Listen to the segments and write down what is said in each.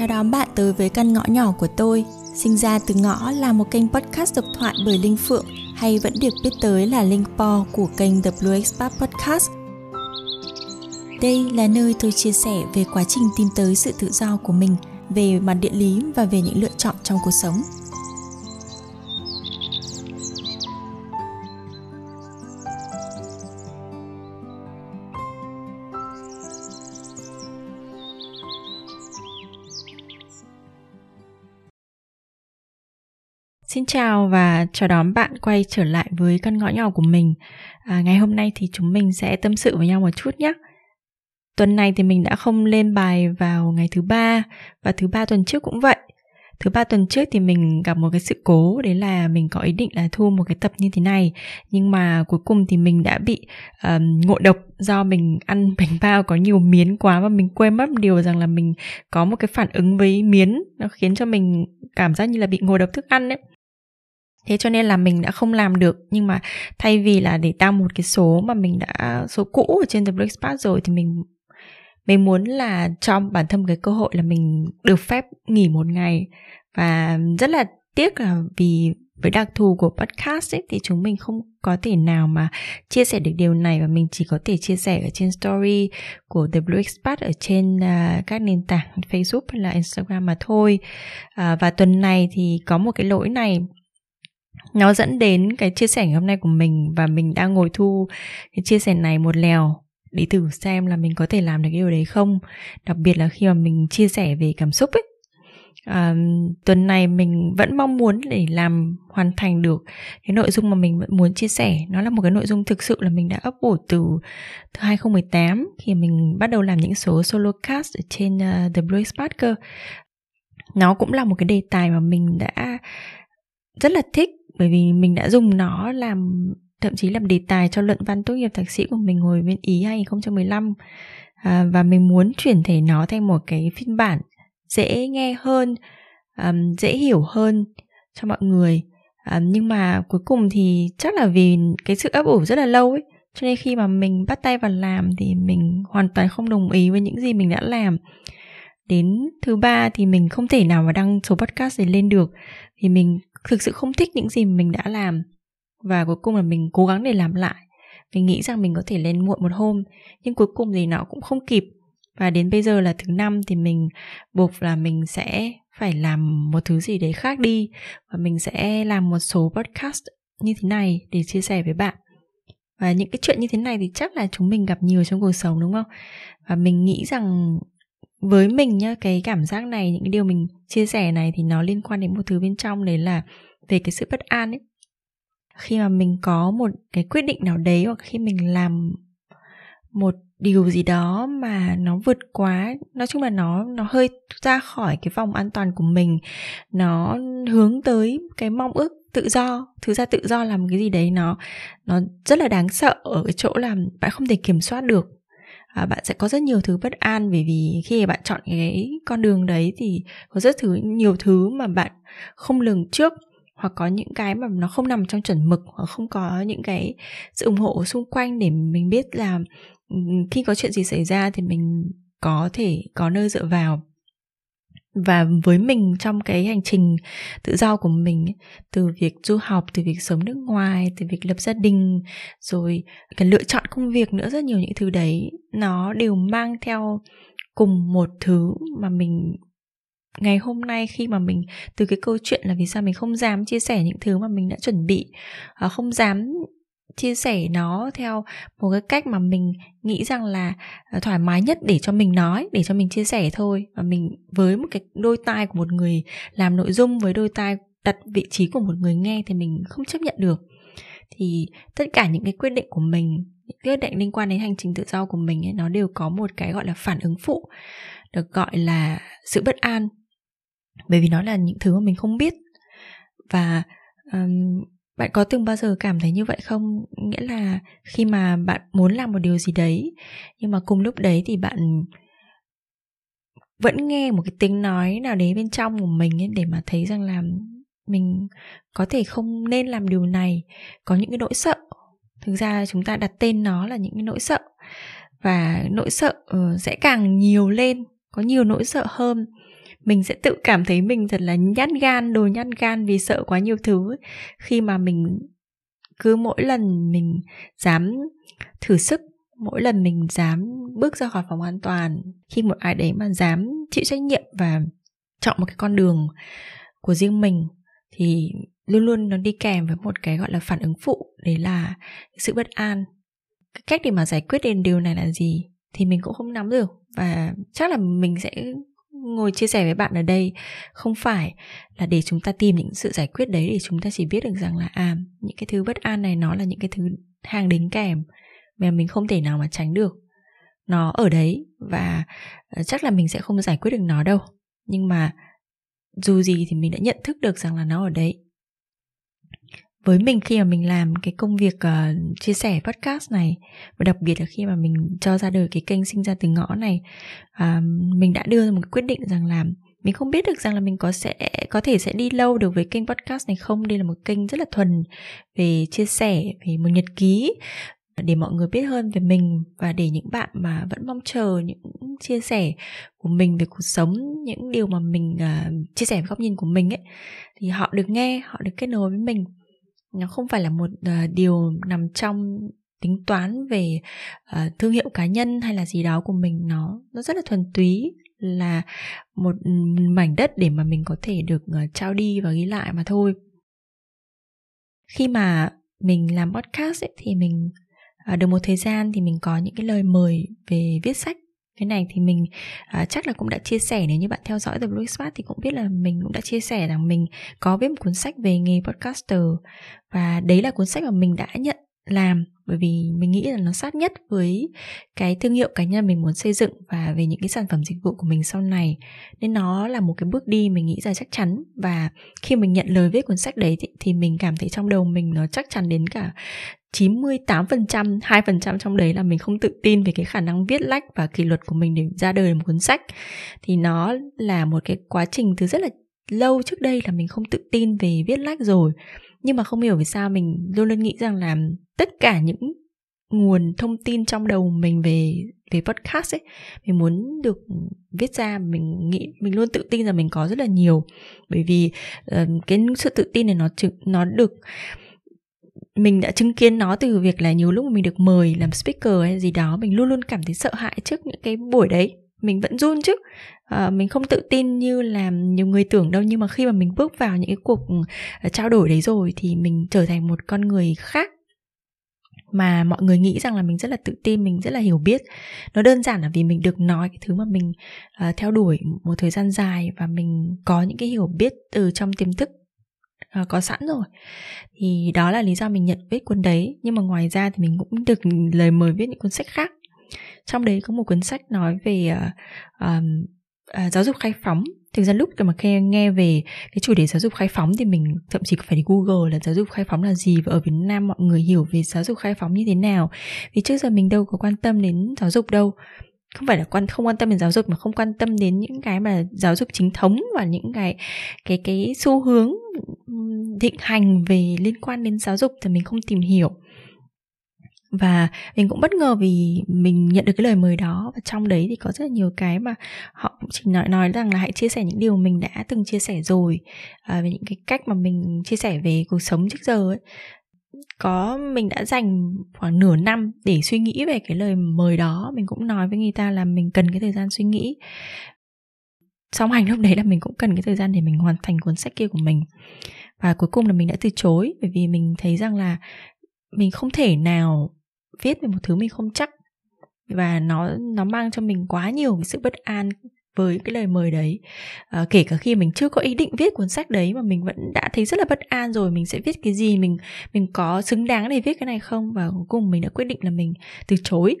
Chào đón bạn tới với căn ngõ nhỏ của tôi. Sinh ra từ ngõ là một kênh podcast độc thoại bởi Linh Phượng, hay vẫn được biết tới là Linh Po của kênh The Blue Expat Podcast. Đây là nơi tôi chia sẻ về quá trình tìm tới sự tự do của mình, về mặt địa lý và về những lựa chọn trong cuộc sống. Xin chào và chào đón bạn quay trở lại với căn ngõ nhỏ của mình. À, ngày hôm nay thì chúng mình sẽ tâm sự với nhau một chút nhé. Tuần này thì mình đã không lên bài vào ngày thứ ba và thứ ba tuần trước cũng vậy. Thứ ba tuần trước thì mình gặp một cái sự cố đấy là mình có ý định là thu một cái tập như thế này nhưng mà cuối cùng thì mình đã bị um, ngộ độc do mình ăn bánh bao có nhiều miến quá và mình quên mất điều rằng là mình có một cái phản ứng với miến nó khiến cho mình cảm giác như là bị ngộ độc thức ăn ấy thế cho nên là mình đã không làm được. Nhưng mà thay vì là để tăng một cái số mà mình đã số cũ ở trên the Black Spot rồi thì mình mình muốn là cho bản thân cái cơ hội là mình được phép nghỉ một ngày. Và rất là tiếc là vì với đặc thù của podcast ấy, thì chúng mình không có thể nào mà chia sẻ được điều này và mình chỉ có thể chia sẻ ở trên story của The Blue Expat ở trên uh, các nền tảng Facebook hay là Instagram mà thôi. Uh, và tuần này thì có một cái lỗi này nó dẫn đến cái chia sẻ ngày hôm nay của mình và mình đang ngồi thu cái chia sẻ này một lèo để thử xem là mình có thể làm được cái điều đấy không. Đặc biệt là khi mà mình chia sẻ về cảm xúc ấy. À, tuần này mình vẫn mong muốn để làm hoàn thành được cái nội dung mà mình vẫn muốn chia sẻ. Nó là một cái nội dung thực sự là mình đã ấp ủ từ, từ 2018 khi mình bắt đầu làm những số solo cast ở trên uh, The Blue Sparker. Nó cũng là một cái đề tài mà mình đã rất là thích bởi vì mình đã dùng nó làm thậm chí làm đề tài cho luận văn tốt nghiệp thạc sĩ của mình hồi bên Ý 2015 à, và mình muốn chuyển thể nó thành một cái phiên bản dễ nghe hơn um, dễ hiểu hơn cho mọi người. Um, nhưng mà cuối cùng thì chắc là vì cái sự ấp ủ rất là lâu ấy cho nên khi mà mình bắt tay vào làm thì mình hoàn toàn không đồng ý với những gì mình đã làm. Đến thứ ba thì mình không thể nào mà đăng số podcast này lên được vì mình thực sự không thích những gì mình đã làm. Và cuối cùng là mình cố gắng để làm lại. Mình nghĩ rằng mình có thể lên muộn một hôm, nhưng cuối cùng thì nó cũng không kịp. Và đến bây giờ là thứ năm thì mình buộc là mình sẽ phải làm một thứ gì đấy khác đi. Và mình sẽ làm một số podcast như thế này để chia sẻ với bạn. Và những cái chuyện như thế này thì chắc là chúng mình gặp nhiều trong cuộc sống, đúng không? Và mình nghĩ rằng với mình nhá, cái cảm giác này, những cái điều mình chia sẻ này thì nó liên quan đến một thứ bên trong, đấy là về cái sự bất an ấy. Khi mà mình có một cái quyết định nào đấy hoặc khi mình làm một điều gì đó mà nó vượt quá, nói chung là nó nó hơi ra khỏi cái vòng an toàn của mình, nó hướng tới cái mong ước tự do thực ra tự do làm cái gì đấy nó nó rất là đáng sợ ở cái chỗ là bạn không thể kiểm soát được à, bạn sẽ có rất nhiều thứ bất an bởi vì khi bạn chọn cái con đường đấy thì có rất thứ nhiều thứ mà bạn không lường trước hoặc có những cái mà nó không nằm trong chuẩn mực hoặc không có những cái sự ủng hộ xung quanh để mình biết là ừ, khi có chuyện gì xảy ra thì mình có thể có nơi dựa vào và với mình trong cái hành trình tự do của mình từ việc du học, từ việc sống nước ngoài, từ việc lập gia đình, rồi cái lựa chọn công việc nữa, rất nhiều những thứ đấy, nó đều mang theo cùng một thứ mà mình, ngày hôm nay khi mà mình, từ cái câu chuyện là vì sao mình không dám chia sẻ những thứ mà mình đã chuẩn bị à, không dám chia sẻ nó theo một cái cách mà mình nghĩ rằng là à, thoải mái nhất để cho mình nói để cho mình chia sẻ thôi. Và mình với một cái đôi tai của một người làm nội dung với đôi tai đặt vị trí của một người nghe thì mình không chấp nhận được. Thì tất cả những cái quyết định của mình những quyết định liên quan đến hành trình tự do của mình ấy, nó đều có một cái gọi là phản ứng phụ được gọi là sự bất an. Bởi vì nó là những thứ mà mình không biết. Và um, bạn có từng bao giờ cảm thấy như vậy không? Nghĩa là khi mà bạn muốn làm một điều gì đấy, nhưng mà cùng lúc đấy thì bạn vẫn nghe một cái tiếng nói nào đấy bên trong của mình ấy, để mà thấy rằng là mình có thể không nên làm điều này. Có những cái nỗi sợ. Thực ra chúng ta đặt tên nó là những cái nỗi sợ. Và nỗi sợ ờ, sẽ càng nhiều lên, có nhiều nỗi sợ hơn mình sẽ tự cảm thấy mình thật là nhát gan, đồ nhát gan vì sợ quá nhiều thứ khi mà mình cứ mỗi lần mình dám thử sức, mỗi lần mình dám bước ra khỏi phòng an toàn, khi một ai đấy mà dám chịu trách nhiệm và chọn một cái con đường của riêng mình, thì luôn luôn nó đi kèm với một cái gọi là phản ứng phụ, đấy là sự bất an. Cái cách để mà giải quyết đến điều này là gì thì mình cũng không nắm được và chắc là mình sẽ ngồi chia sẻ với bạn ở đây. Không phải là để chúng ta tìm những sự giải quyết đấy để chúng ta chỉ biết được rằng là à những cái thứ bất an này nó là những cái thứ hàng đính kèm mà mình không thể nào mà tránh được. Nó ở đấy và ờ, chắc là mình sẽ không giải quyết được nó đâu. Nhưng mà dù gì thì mình đã nhận thức được rằng là nó ở đấy với mình khi mà mình làm cái công việc uh, chia sẻ podcast này và đặc biệt là khi mà mình cho ra đời cái kênh sinh ra từ ngõ này uh, mình đã đưa ra một quyết định rằng là mình không biết được rằng là mình có sẽ có thể sẽ đi lâu được với kênh podcast này không. Đây là một kênh rất là thuần về chia sẻ về một nhật ký để mọi người biết hơn về mình và để những bạn mà vẫn mong chờ những chia sẻ của mình về cuộc sống những điều mà mình uh, chia sẻ với góc nhìn của mình ấy thì họ được nghe họ được kết nối với mình nó không phải là một uh, điều nằm trong tính toán về uh, thương hiệu cá nhân hay là gì đó của mình. Nó nó rất là thuần túy là một mảnh đất để mà mình có thể được uh, trao đi và ghi lại mà thôi. Khi mà mình làm podcast ấy, thì mình uh, được một thời gian thì mình có những cái lời mời về viết sách cái này thì mình uh, chắc là cũng đã chia sẻ. Nếu như bạn theo dõi The Blue Spot thì cũng biết là mình cũng đã chia sẻ rằng mình có viết một cuốn sách về nghề podcaster và đấy là cuốn sách mà mình đã nhận làm bởi vì mình nghĩ là nó sát nhất với cái thương hiệu cá nhân mình muốn xây dựng và về những cái sản phẩm dịch vụ của mình sau này nên nó là một cái bước đi mình nghĩ ra chắc chắn và khi mình nhận lời viết cuốn sách đấy thì, thì mình cảm thấy trong đầu mình nó chắc chắn đến cả 98%, 2% trong đấy là mình không tự tin về cái khả năng viết lách và kỷ luật của mình để ra đời một cuốn sách. Thì nó là một cái quá trình từ rất là lâu trước đây là mình không tự tin về viết lách rồi. Nhưng mà không hiểu vì sao mình luôn luôn nghĩ rằng là tất cả những nguồn thông tin trong đầu mình về về podcast ấy mình muốn được viết ra mình nghĩ mình luôn tự tin rằng mình có rất là nhiều. Bởi vì uh, cái sự tự tin này nó nó được mình đã chứng kiến nó từ việc là nhiều lúc mình được mời làm speaker hay gì đó mình luôn luôn cảm thấy sợ hãi trước những cái buổi đấy mình vẫn run chứ. À, mình không tự tin như là nhiều người tưởng đâu nhưng mà khi mà mình bước vào những cái cuộc ờ, trao đổi đấy rồi thì mình trở thành một con người khác mà mọi người nghĩ rằng là mình rất là tự tin mình rất là hiểu biết. Nó đơn giản là vì mình được nói cái thứ mà mình uh, theo đuổi một thời gian dài và mình có những cái hiểu biết từ trong tiềm thức uh, có sẵn rồi. Thì đó là lý do mình nhận viết cuốn đấy nhưng mà ngoài ra thì mình cũng được lời mời viết những cuốn sách khác trong đấy có một cuốn sách nói về uh, um, uh, giáo dục khai phóng. Thực ra lúc mà khi nghe về cái chủ đề giáo dục khai phóng thì mình thậm chí phải đi google là giáo dục khai phóng là gì và ở việt nam mọi người hiểu về giáo dục khai phóng như thế nào. Vì trước giờ mình đâu có quan tâm đến giáo dục đâu. Không phải là quan không quan tâm đến giáo dục mà không quan tâm đến những cái mà giáo dục chính thống và những cái cái cái xu hướng định hành về liên quan đến giáo dục thì mình không tìm hiểu và mình cũng bất ngờ vì mình nhận được cái lời mời đó. Và trong đấy thì có rất là nhiều cái mà họ cũng chỉ nói nói rằng là hãy chia sẻ những điều mình đã từng chia sẻ rồi. À, về những cái cách mà mình chia sẻ về cuộc sống trước giờ ấy. Có mình đã dành khoảng nửa năm để suy nghĩ về cái lời mời đó. Mình cũng nói với người ta là mình cần cái thời gian suy nghĩ. Song hành lúc đấy là mình cũng cần cái thời gian để mình hoàn thành cuốn sách kia của mình. Và cuối cùng là mình đã từ chối bởi vì mình thấy rằng là mình không thể nào viết về một thứ mình không chắc. Và nó nó mang cho mình quá nhiều cái sự bất an với cái lời mời đấy. À, kể cả khi mình chưa có ý định viết cuốn sách đấy mà mình vẫn đã thấy rất là bất an rồi mình sẽ viết cái gì mình mình có xứng đáng để viết cái này không? Và cuối cùng mình đã quyết định là mình từ chối.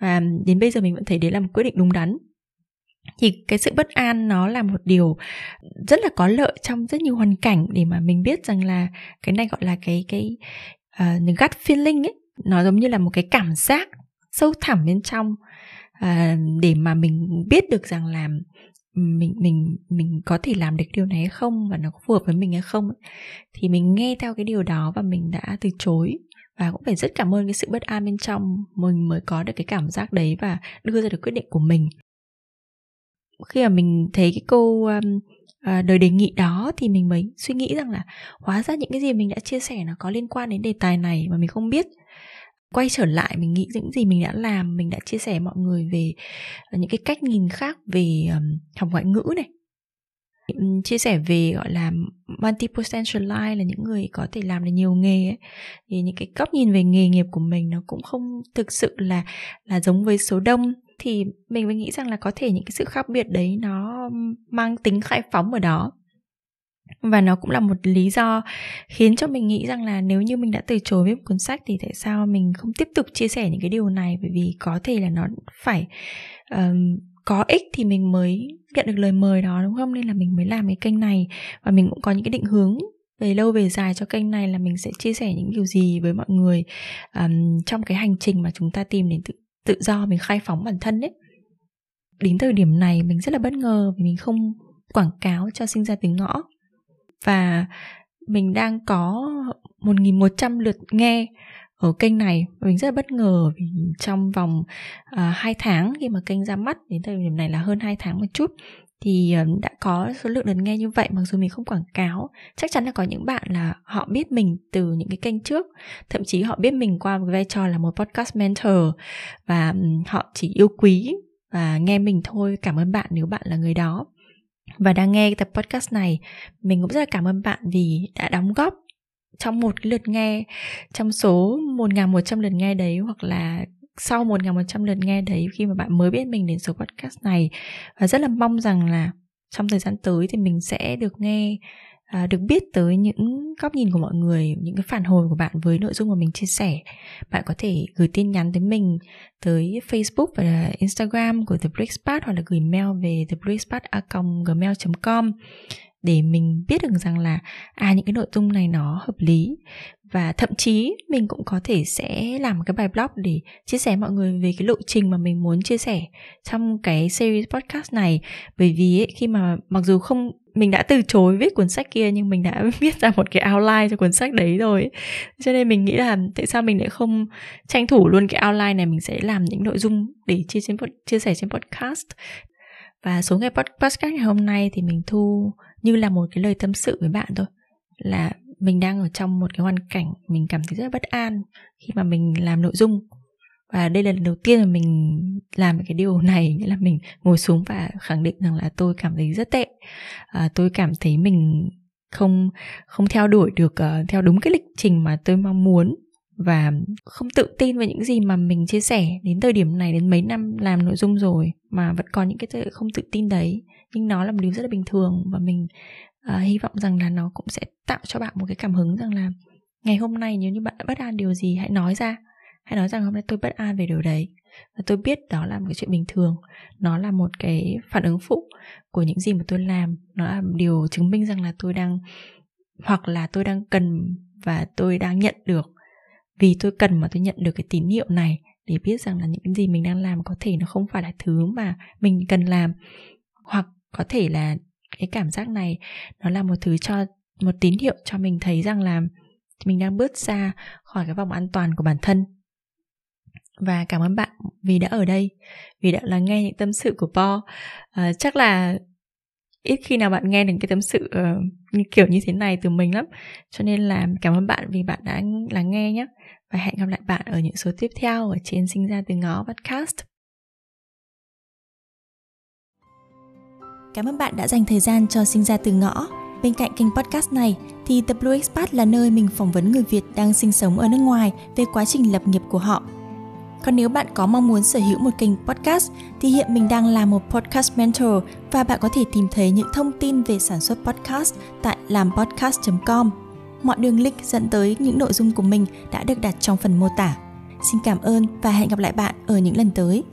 Và đến bây giờ mình vẫn thấy đấy là một quyết định đúng đắn. Thì cái sự bất an nó là một điều rất là có lợi trong rất nhiều hoàn cảnh để mà mình biết rằng là cái này gọi là cái cái ờ, uh, gut feeling ấy nó giống như là một cái cảm giác sâu thẳm bên trong à, để mà mình biết được rằng là mình mình mình có thể làm được điều này hay không và nó có phù hợp với mình hay không thì mình nghe theo cái điều đó và mình đã từ chối. Và cũng phải rất cảm ơn cái sự bất an bên trong mình mới có được cái cảm giác đấy và đưa ra được quyết định của mình. Khi mà mình thấy cái cô um, à, đời đề nghị đó thì mình mới suy nghĩ rằng là hóa ra những cái gì mình đã chia sẻ nó có liên quan đến đề tài này mà mình không biết. Quay trở lại mình nghĩ những gì mình đã làm mình đã chia sẻ mọi người về ờ, những cái cách nhìn khác về um, học ngoại ngữ này. Chia sẻ về gọi là multi potential là những người có thể làm được nhiều nghề ấy. thì những cái góc nhìn về nghề nghiệp của mình nó cũng không thực sự là là giống với số đông thì mình mới nghĩ rằng là có thể những cái sự khác biệt đấy nó mang tính khai phóng ở đó. Và nó cũng là một lý do khiến cho mình nghĩ rằng là nếu như mình đã từ chối với một cuốn sách thì tại sao mình không tiếp tục chia sẻ những cái điều này? Bởi vì có thể là nó phải um, có ích thì mình mới nhận được lời mời đó đúng không? Nên là mình mới làm cái kênh này. Và mình cũng có những cái định hướng về lâu về dài cho kênh này là mình sẽ chia sẻ những điều gì với mọi người um, trong cái hành trình mà chúng ta tìm đến tự, tự do mình khai phóng bản thân đấy đến thời điểm này mình rất là bất ngờ vì mình không quảng cáo cho sinh ra từ ngõ. Và mình đang có 1.100 lượt nghe ở kênh này. Mình rất là bất ngờ vì trong vòng à, uh, 2 tháng khi mà kênh ra mắt đến thời điểm này là hơn 2 tháng một chút thì ờ, đã có số lượng lượt nghe như vậy, mặc dù mình không quảng cáo. Chắc chắn là có những bạn là họ biết mình từ những cái kênh trước. Thậm chí họ biết mình qua một vai trò là một podcast mentor và họ chỉ yêu quý và nghe mình thôi. Cảm ơn bạn nếu bạn là người đó. Và đang nghe tập podcast này, mình cũng rất là cảm ơn bạn vì đã đóng góp trong một cái lượt nghe, trong số 1.100 lượt nghe đấy hoặc là sau 1.100 lượt nghe đấy khi mà bạn mới biết mình đến số podcast này. Và rất là mong rằng là trong thời gian tới thì mình sẽ được nghe à, được biết tới những góc nhìn của mọi người những cái phản hồi của bạn với nội dung mà mình chia sẻ. Bạn có thể gửi tin nhắn tới mình tới facebook và instagram của the Brickspot hoặc là gửi mail về the gmail com để mình biết được rằng là à những cái nội dung này nó hợp lý và thậm chí mình cũng có thể sẽ làm cái bài blog để chia sẻ mọi người về cái lộ trình mà mình muốn chia sẻ trong cái series podcast này. Bởi vì ấy, khi mà mặc dù không mình đã từ chối viết cuốn sách kia nhưng mình đã viết ra một cái outline cho cuốn sách đấy rồi. Cho nên mình nghĩ là tại sao mình lại không tranh thủ luôn cái outline này mình sẽ làm những nội dung để chia trên chia sẻ trên podcast. Và số ngày podcast ngày hôm nay thì mình thu như là một cái lời tâm sự với bạn thôi. Là mình đang ở trong một cái hoàn cảnh mình cảm thấy rất là bất an khi mà mình làm nội dung. Và đây là lần đầu tiên mà mình làm cái điều này nghĩa là mình ngồi xuống và khẳng định rằng là tôi cảm thấy rất tệ. À, tôi cảm thấy mình không không theo đuổi được uh, theo đúng cái lịch trình mà tôi mong muốn và không tự tin về những gì mà mình chia sẻ. Đến thời điểm này đến mấy năm làm nội dung rồi mà vẫn còn những cái không tự tin đấy. Nhưng nó là một điều rất là bình thường và mình à, hy vọng rằng là nó cũng sẽ tạo cho bạn một cái cảm hứng rằng là ngày hôm nay nếu như bạn đã bất an điều gì hãy nói ra. Hãy nói rằng hôm nay tôi bất an về điều đấy. Và tôi biết đó là một cái chuyện bình thường. Nó là một cái phản ứng phụ của những gì mà tôi làm. Nó là điều chứng minh rằng là tôi đang hoặc là tôi đang cần và tôi đang nhận được. Vì tôi cần mà tôi nhận được cái tín hiệu này để biết rằng là những cái gì mình đang làm có thể nó không phải là thứ mà mình cần làm. Hoặc có thể là cái cảm giác này nó là một thứ cho một tín hiệu cho mình thấy rằng là mình đang bước ra khỏi cái vòng an toàn của bản thân. Và cảm ơn bạn vì đã ở đây vì đã lắng nghe những tâm sự của po à, ờ, chắc là ít khi nào bạn nghe được cái tâm sự uh, như kiểu như thế này từ mình lắm. Cho nên là cảm ơn bạn vì bạn đã lắng nghe nhé. Và hẹn gặp lại bạn ở những số tiếp theo ở trên sinh ra từ ngõ podcast. Cảm ơn bạn đã dành thời gian cho sinh ra từ ngõ. Bên cạnh kênh podcast này, thì The Blue Expat là nơi mình phỏng vấn người Việt đang sinh sống ở nước ngoài về quá trình lập nghiệp của họ. Còn nếu bạn có mong muốn sở hữu một kênh podcast, thì hiện mình đang là một podcast mentor và bạn có thể tìm thấy những thông tin về sản xuất podcast tại làmpodcast.com. Mọi đường link dẫn tới những nội dung của mình đã được đặt trong phần mô tả. Xin cảm ơn và hẹn gặp lại bạn ở những lần tới.